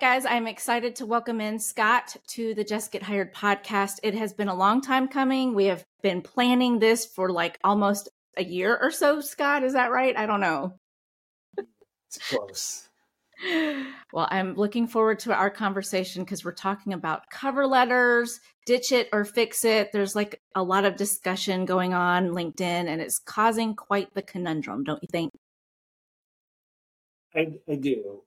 right, guys, I'm excited to welcome in Scott to the Jess Get Hired podcast. It has been a long time coming. We have been planning this for like almost a year or so, Scott. Is that right? I don't know. It's close. Well, I'm looking forward to our conversation because we're talking about cover letters, ditch it or fix it. There's like a lot of discussion going on LinkedIn and it's causing quite the conundrum, don't you think? I, I do.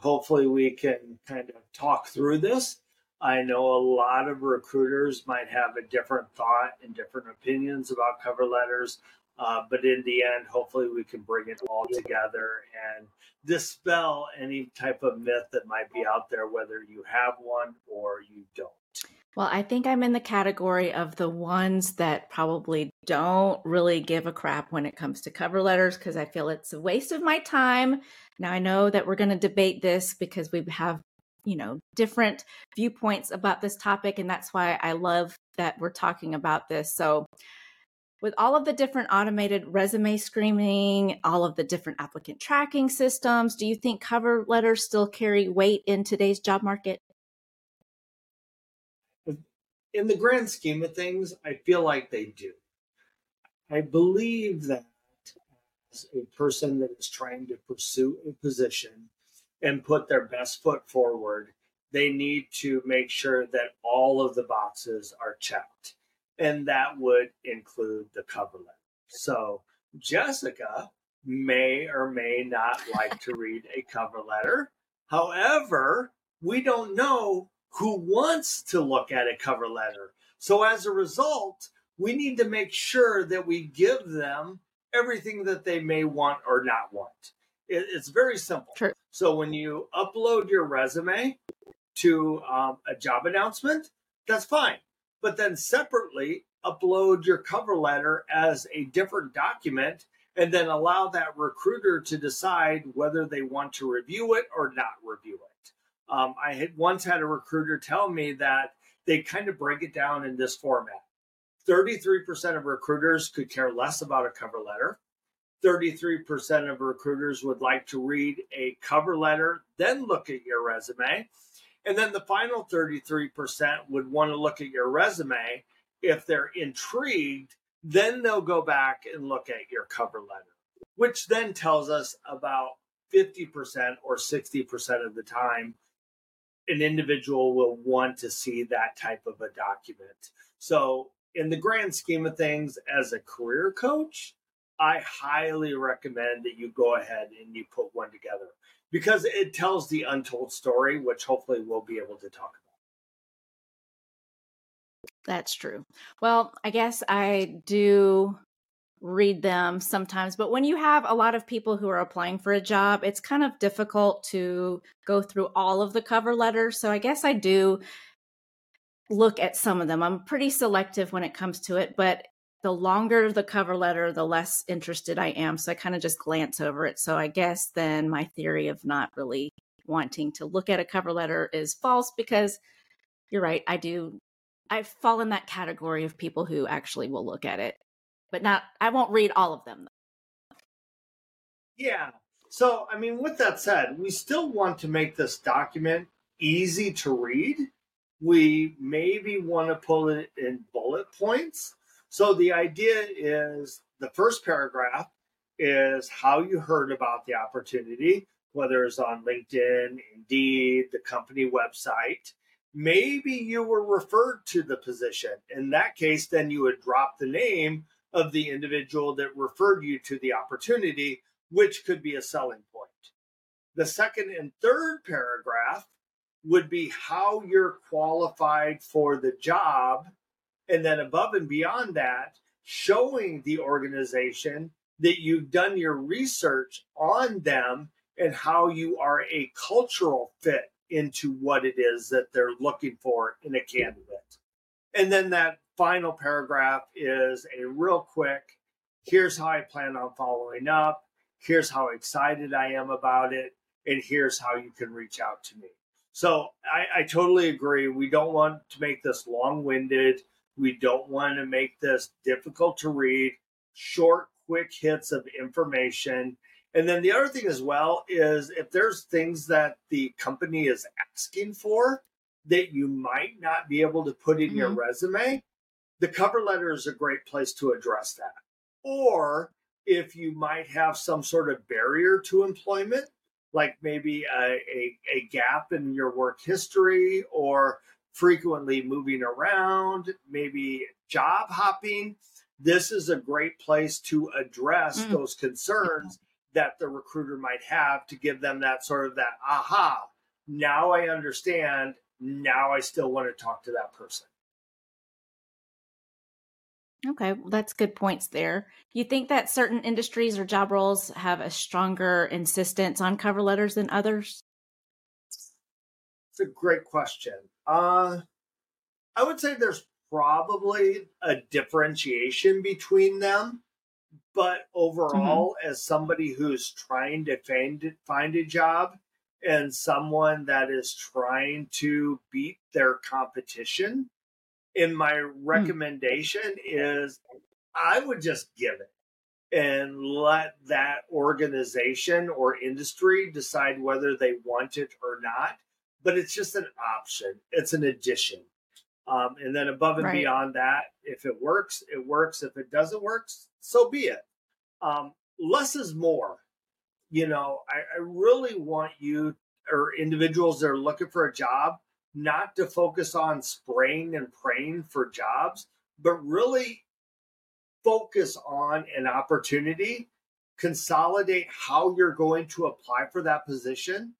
Hopefully, we can kind of talk through this. I know a lot of recruiters might have a different thought and different opinions about cover letters. Uh, but in the end, hopefully, we can bring it all together and dispel any type of myth that might be out there, whether you have one or you don't. Well, I think I'm in the category of the ones that probably don't really give a crap when it comes to cover letters because I feel it's a waste of my time. Now, I know that we're going to debate this because we have, you know, different viewpoints about this topic. And that's why I love that we're talking about this. So, with all of the different automated resume screening, all of the different applicant tracking systems, do you think cover letters still carry weight in today's job market? In the grand scheme of things, I feel like they do. I believe that as a person that is trying to pursue a position and put their best foot forward, they need to make sure that all of the boxes are checked and that would include the cover letter. So Jessica may or may not like to read a cover letter. However, we don't know who wants to look at a cover letter. So as a result, we need to make sure that we give them everything that they may want or not want. it's very simple. True. So when you upload your resume to um, a job announcement, that's fine but then separately upload your cover letter as a different document and then allow that recruiter to decide whether they want to review it or not review it. Um, I had once had a recruiter tell me that they kind of break it down in this format 33% of recruiters could care less about a cover letter. 33% of recruiters would like to read a cover letter, then look at your resume. And then the final 33% would want to look at your resume. If they're intrigued, then they'll go back and look at your cover letter, which then tells us about 50% or 60% of the time an individual will want to see that type of a document. So, in the grand scheme of things, as a career coach, I highly recommend that you go ahead and you put one together because it tells the untold story, which hopefully we'll be able to talk about. That's true. Well, I guess I do read them sometimes, but when you have a lot of people who are applying for a job, it's kind of difficult to go through all of the cover letters. So I guess I do look at some of them. I'm pretty selective when it comes to it, but the longer the cover letter, the less interested I am. So I kind of just glance over it. So I guess then my theory of not really wanting to look at a cover letter is false because you're right. I do, I fall in that category of people who actually will look at it, but not, I won't read all of them. Yeah. So, I mean, with that said, we still want to make this document easy to read. We maybe want to pull it in bullet points so the idea is the first paragraph is how you heard about the opportunity, whether it's on LinkedIn, Indeed, the company website. Maybe you were referred to the position. In that case, then you would drop the name of the individual that referred you to the opportunity, which could be a selling point. The second and third paragraph would be how you're qualified for the job and then above and beyond that, showing the organization that you've done your research on them and how you are a cultural fit into what it is that they're looking for in a candidate. And then that final paragraph is a real quick here's how I plan on following up, here's how excited I am about it, and here's how you can reach out to me. So I, I totally agree. We don't want to make this long winded. We don't want to make this difficult to read, short, quick hits of information. And then the other thing as well is if there's things that the company is asking for that you might not be able to put in mm-hmm. your resume, the cover letter is a great place to address that. Or if you might have some sort of barrier to employment, like maybe a, a, a gap in your work history or frequently moving around, maybe job hopping, this is a great place to address mm. those concerns that the recruiter might have to give them that sort of that aha. Now i understand. Now i still want to talk to that person okay well, that's good points there you think that certain industries or job roles have a stronger insistence on cover letters than others it's a great question uh i would say there's probably a differentiation between them but mm-hmm. overall, mm-hmm. as somebody who's trying to find find a job and someone that is trying to beat their competition, in my mm. recommendation mm. is I would just give it and let that organization or industry decide whether they want it or not. But it's just an option. It's an addition. Um, and then above and right. beyond that, if it works, it works. If it doesn't work, so be it. Um, less is more. You know, I, I really want you or individuals that are looking for a job not to focus on spraying and praying for jobs, but really focus on an opportunity, consolidate how you're going to apply for that position.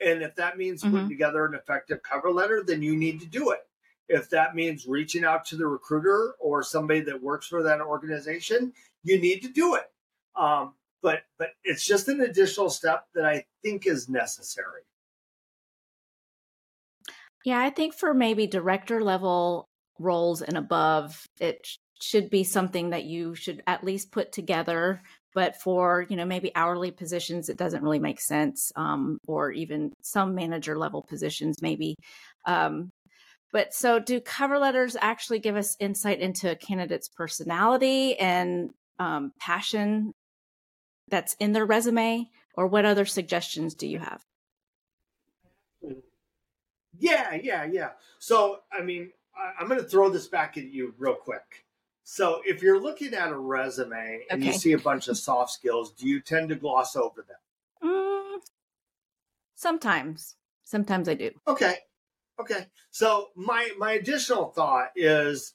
And if that means mm-hmm. putting together an effective cover letter, then you need to do it. If that means reaching out to the recruiter or somebody that works for that organization, you need to do it. Um, but but it's just an additional step that I think is necessary. Yeah, I think for maybe director level roles and above, it should be something that you should at least put together. But for you know maybe hourly positions, it doesn't really make sense, um, or even some manager level positions, maybe. Um, but so, do cover letters actually give us insight into a candidate's personality and um, passion that's in their resume, or what other suggestions do you have? Yeah, yeah, yeah. So, I mean, I, am going to throw this back at you real quick. So, if you're looking at a resume and okay. you see a bunch of soft skills, do you tend to gloss over them? Mm, sometimes. Sometimes I do. Okay. Okay. So, my my additional thought is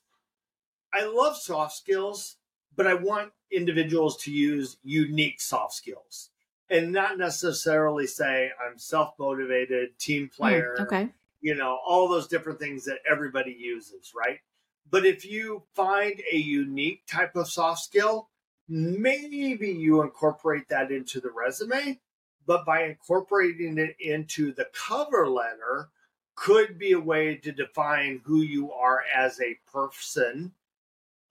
I love soft skills, but I want individuals to use unique soft skills and not necessarily say I'm self motivated, team hmm, player, mm, okay. You know, all those different things that everybody uses, right? But if you find a unique type of soft skill, maybe you incorporate that into the resume, but by incorporating it into the cover letter, could be a way to define who you are as a person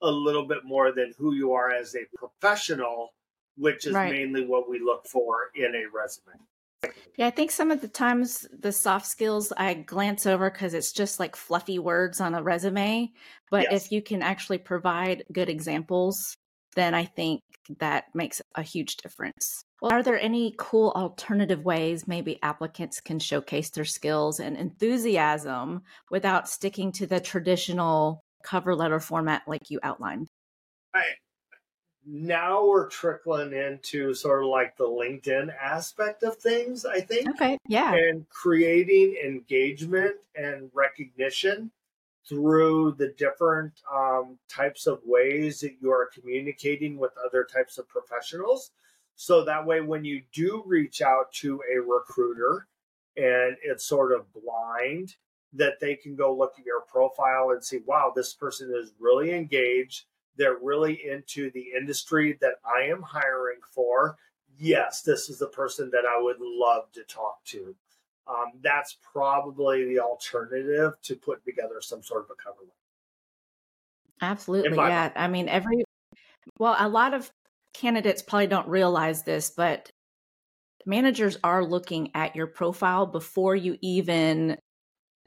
a little bit more than who you are as a professional, which is right. mainly what we look for in a resume. Yeah, I think some of the times the soft skills I glance over because it's just like fluffy words on a resume. But yes. if you can actually provide good examples, then I think that makes a huge difference. Well, are there any cool alternative ways maybe applicants can showcase their skills and enthusiasm without sticking to the traditional cover letter format like you outlined? I, now we're trickling into sort of like the LinkedIn aspect of things, I think. Okay, yeah. And creating engagement and recognition through the different um, types of ways that you are communicating with other types of professionals. So that way, when you do reach out to a recruiter and it's sort of blind that they can go look at your profile and see, wow, this person is really engaged. They're really into the industry that I am hiring for. Yes, this is the person that I would love to talk to. Um, that's probably the alternative to put together some sort of a cover letter. Absolutely. Yeah. I mean, every, well, a lot of candidates probably don't realize this, but managers are looking at your profile before you even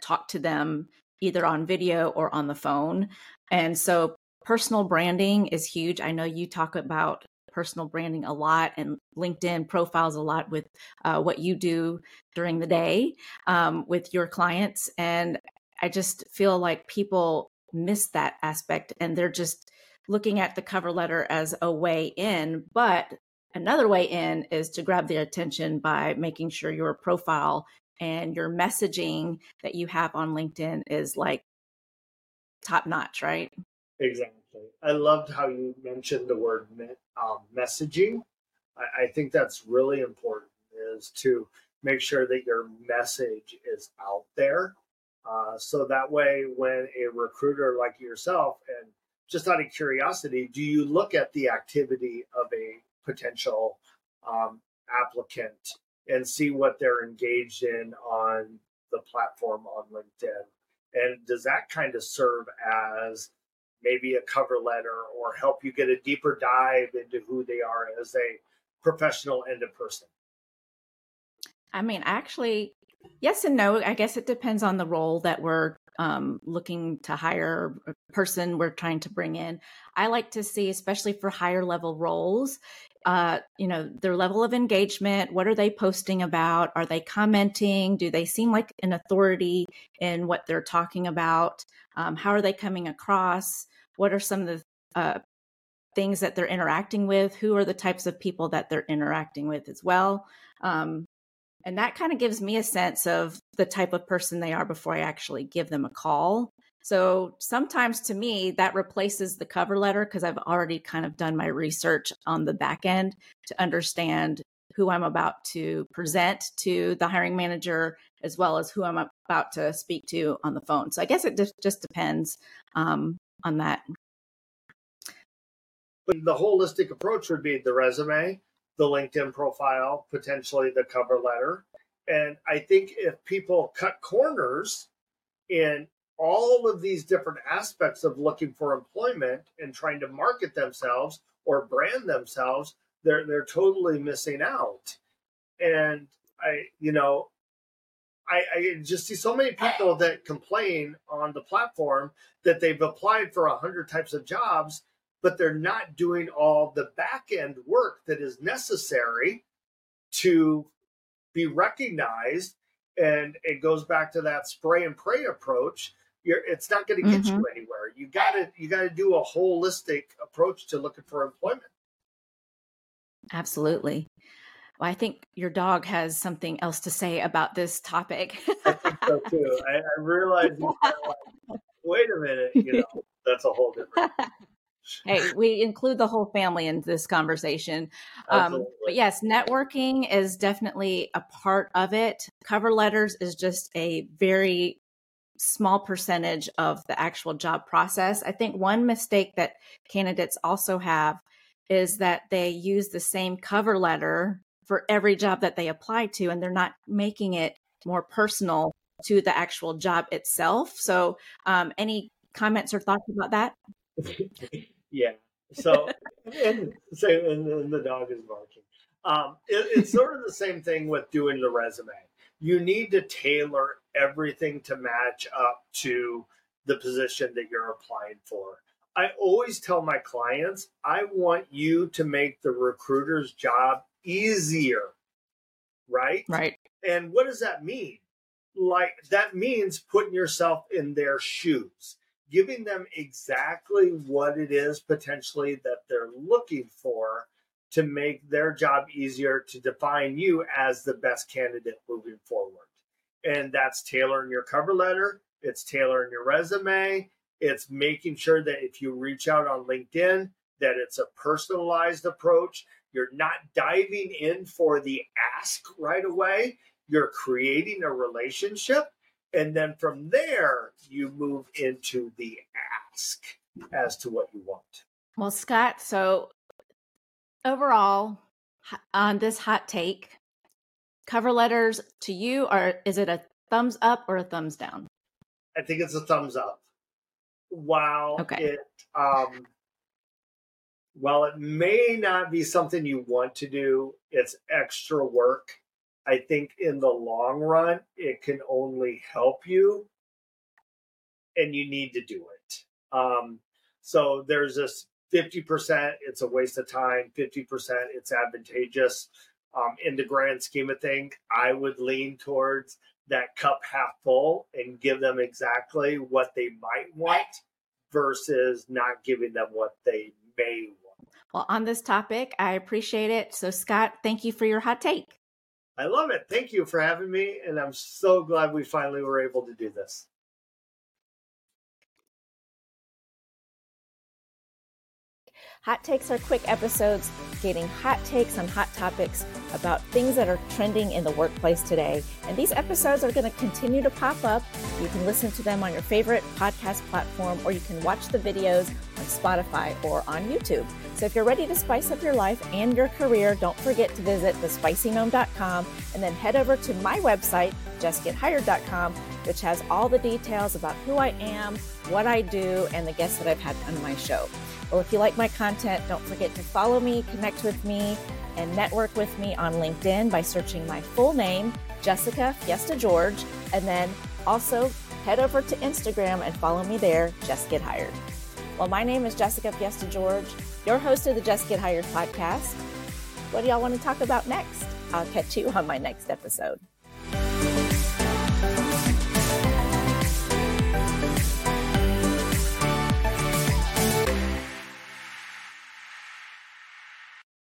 talk to them either on video or on the phone. And so personal branding is huge. I know you talk about personal branding a lot and LinkedIn profiles a lot with uh, what you do during the day um, with your clients. And I just feel like people miss that aspect and they're just looking at the cover letter as a way in. But another way in is to grab their attention by making sure your profile and your messaging that you have on LinkedIn is like top notch, right? Exactly. I loved how you mentioned the word um, messaging. I, I think that's really important is to make sure that your message is out there. Uh, so that way, when a recruiter like yourself, and just out of curiosity, do you look at the activity of a potential um, applicant and see what they're engaged in on the platform on LinkedIn? And does that kind of serve as maybe a cover letter or help you get a deeper dive into who they are as a professional and a person? I mean, actually, yes and no. I guess it depends on the role that we're um, looking to hire, a person we're trying to bring in. I like to see, especially for higher level roles, uh, you know, their level of engagement. What are they posting about? Are they commenting? Do they seem like an authority in what they're talking about? Um, how are they coming across? What are some of the uh, things that they're interacting with? Who are the types of people that they're interacting with as well? Um, and that kind of gives me a sense of the type of person they are before I actually give them a call. So sometimes to me, that replaces the cover letter because I've already kind of done my research on the back end to understand who I'm about to present to the hiring manager as well as who I'm about to speak to on the phone. So I guess it just, depends um, on that. But the holistic approach would be the resume, the LinkedIn profile, potentially the cover letter. And I think if people cut corners in all of these different aspects of looking for employment and trying to market themselves or brand themselves, they're they're totally missing out. And I, you know, I, I just see so many people that complain on the platform that they've applied for a hundred types of jobs but they're not doing all the back end work that is necessary to be recognized. And it goes back to that spray and pray approach. You're, it's not going to get mm-hmm. you anywhere. You got to you got to do a holistic approach to looking for employment. Absolutely. Well, I think your dog has something else to say about this topic. I think so too. I, I realize, like, wait a minute, you know, that's a whole different hey, we include the whole family in this conversation. Um, but yes, networking is definitely a part of it. Cover letters is just a very small percentage of the actual job process. I think one mistake that candidates also have is that they use the same cover letter for every job that they apply to, and they're not making it more personal to the actual job itself. So, um, any comments or thoughts about that? yeah. So, and, so and, and, the dog is barking. Um, it, it's sort of the same thing with doing the resume. You need to tailor everything to match up to the position that you're applying for. I always tell my clients, I want you to make the recruiter's job easier. Right? Right. And what does that mean? Like, that means putting yourself in their shoes giving them exactly what it is potentially that they're looking for to make their job easier to define you as the best candidate moving forward. And that's tailoring your cover letter, it's tailoring your resume, it's making sure that if you reach out on LinkedIn that it's a personalized approach. You're not diving in for the ask right away. You're creating a relationship and then from there, you move into the ask as to what you want. Well, Scott, so overall, on this hot take, cover letters to you, or is it a thumbs up or a thumbs down? I think it's a thumbs up. Wow. okay. it um, while it may not be something you want to do, it's extra work I think in the long run, it can only help you and you need to do it. Um, so there's this 50% it's a waste of time, 50% it's advantageous. Um, in the grand scheme of things, I would lean towards that cup half full and give them exactly what they might want versus not giving them what they may want. Well, on this topic, I appreciate it. So, Scott, thank you for your hot take. I love it. Thank you for having me. And I'm so glad we finally were able to do this. Hot takes are quick episodes getting hot takes on hot topics about things that are trending in the workplace today. And these episodes are going to continue to pop up. You can listen to them on your favorite podcast platform, or you can watch the videos on Spotify or on YouTube. So if you're ready to spice up your life and your career, don't forget to visit thespicygnome.com and then head over to my website, jessgethired.com, which has all the details about who I am, what I do, and the guests that I've had on my show. Well, if you like my content, don't forget to follow me, connect with me, and network with me on LinkedIn by searching my full name, Jessica Fiesta George, and then also head over to Instagram and follow me there, Jess Get Hired. Well, my name is Jessica Fiesta George, your host of the Jess Get Hired podcast. What do y'all want to talk about next? I'll catch you on my next episode.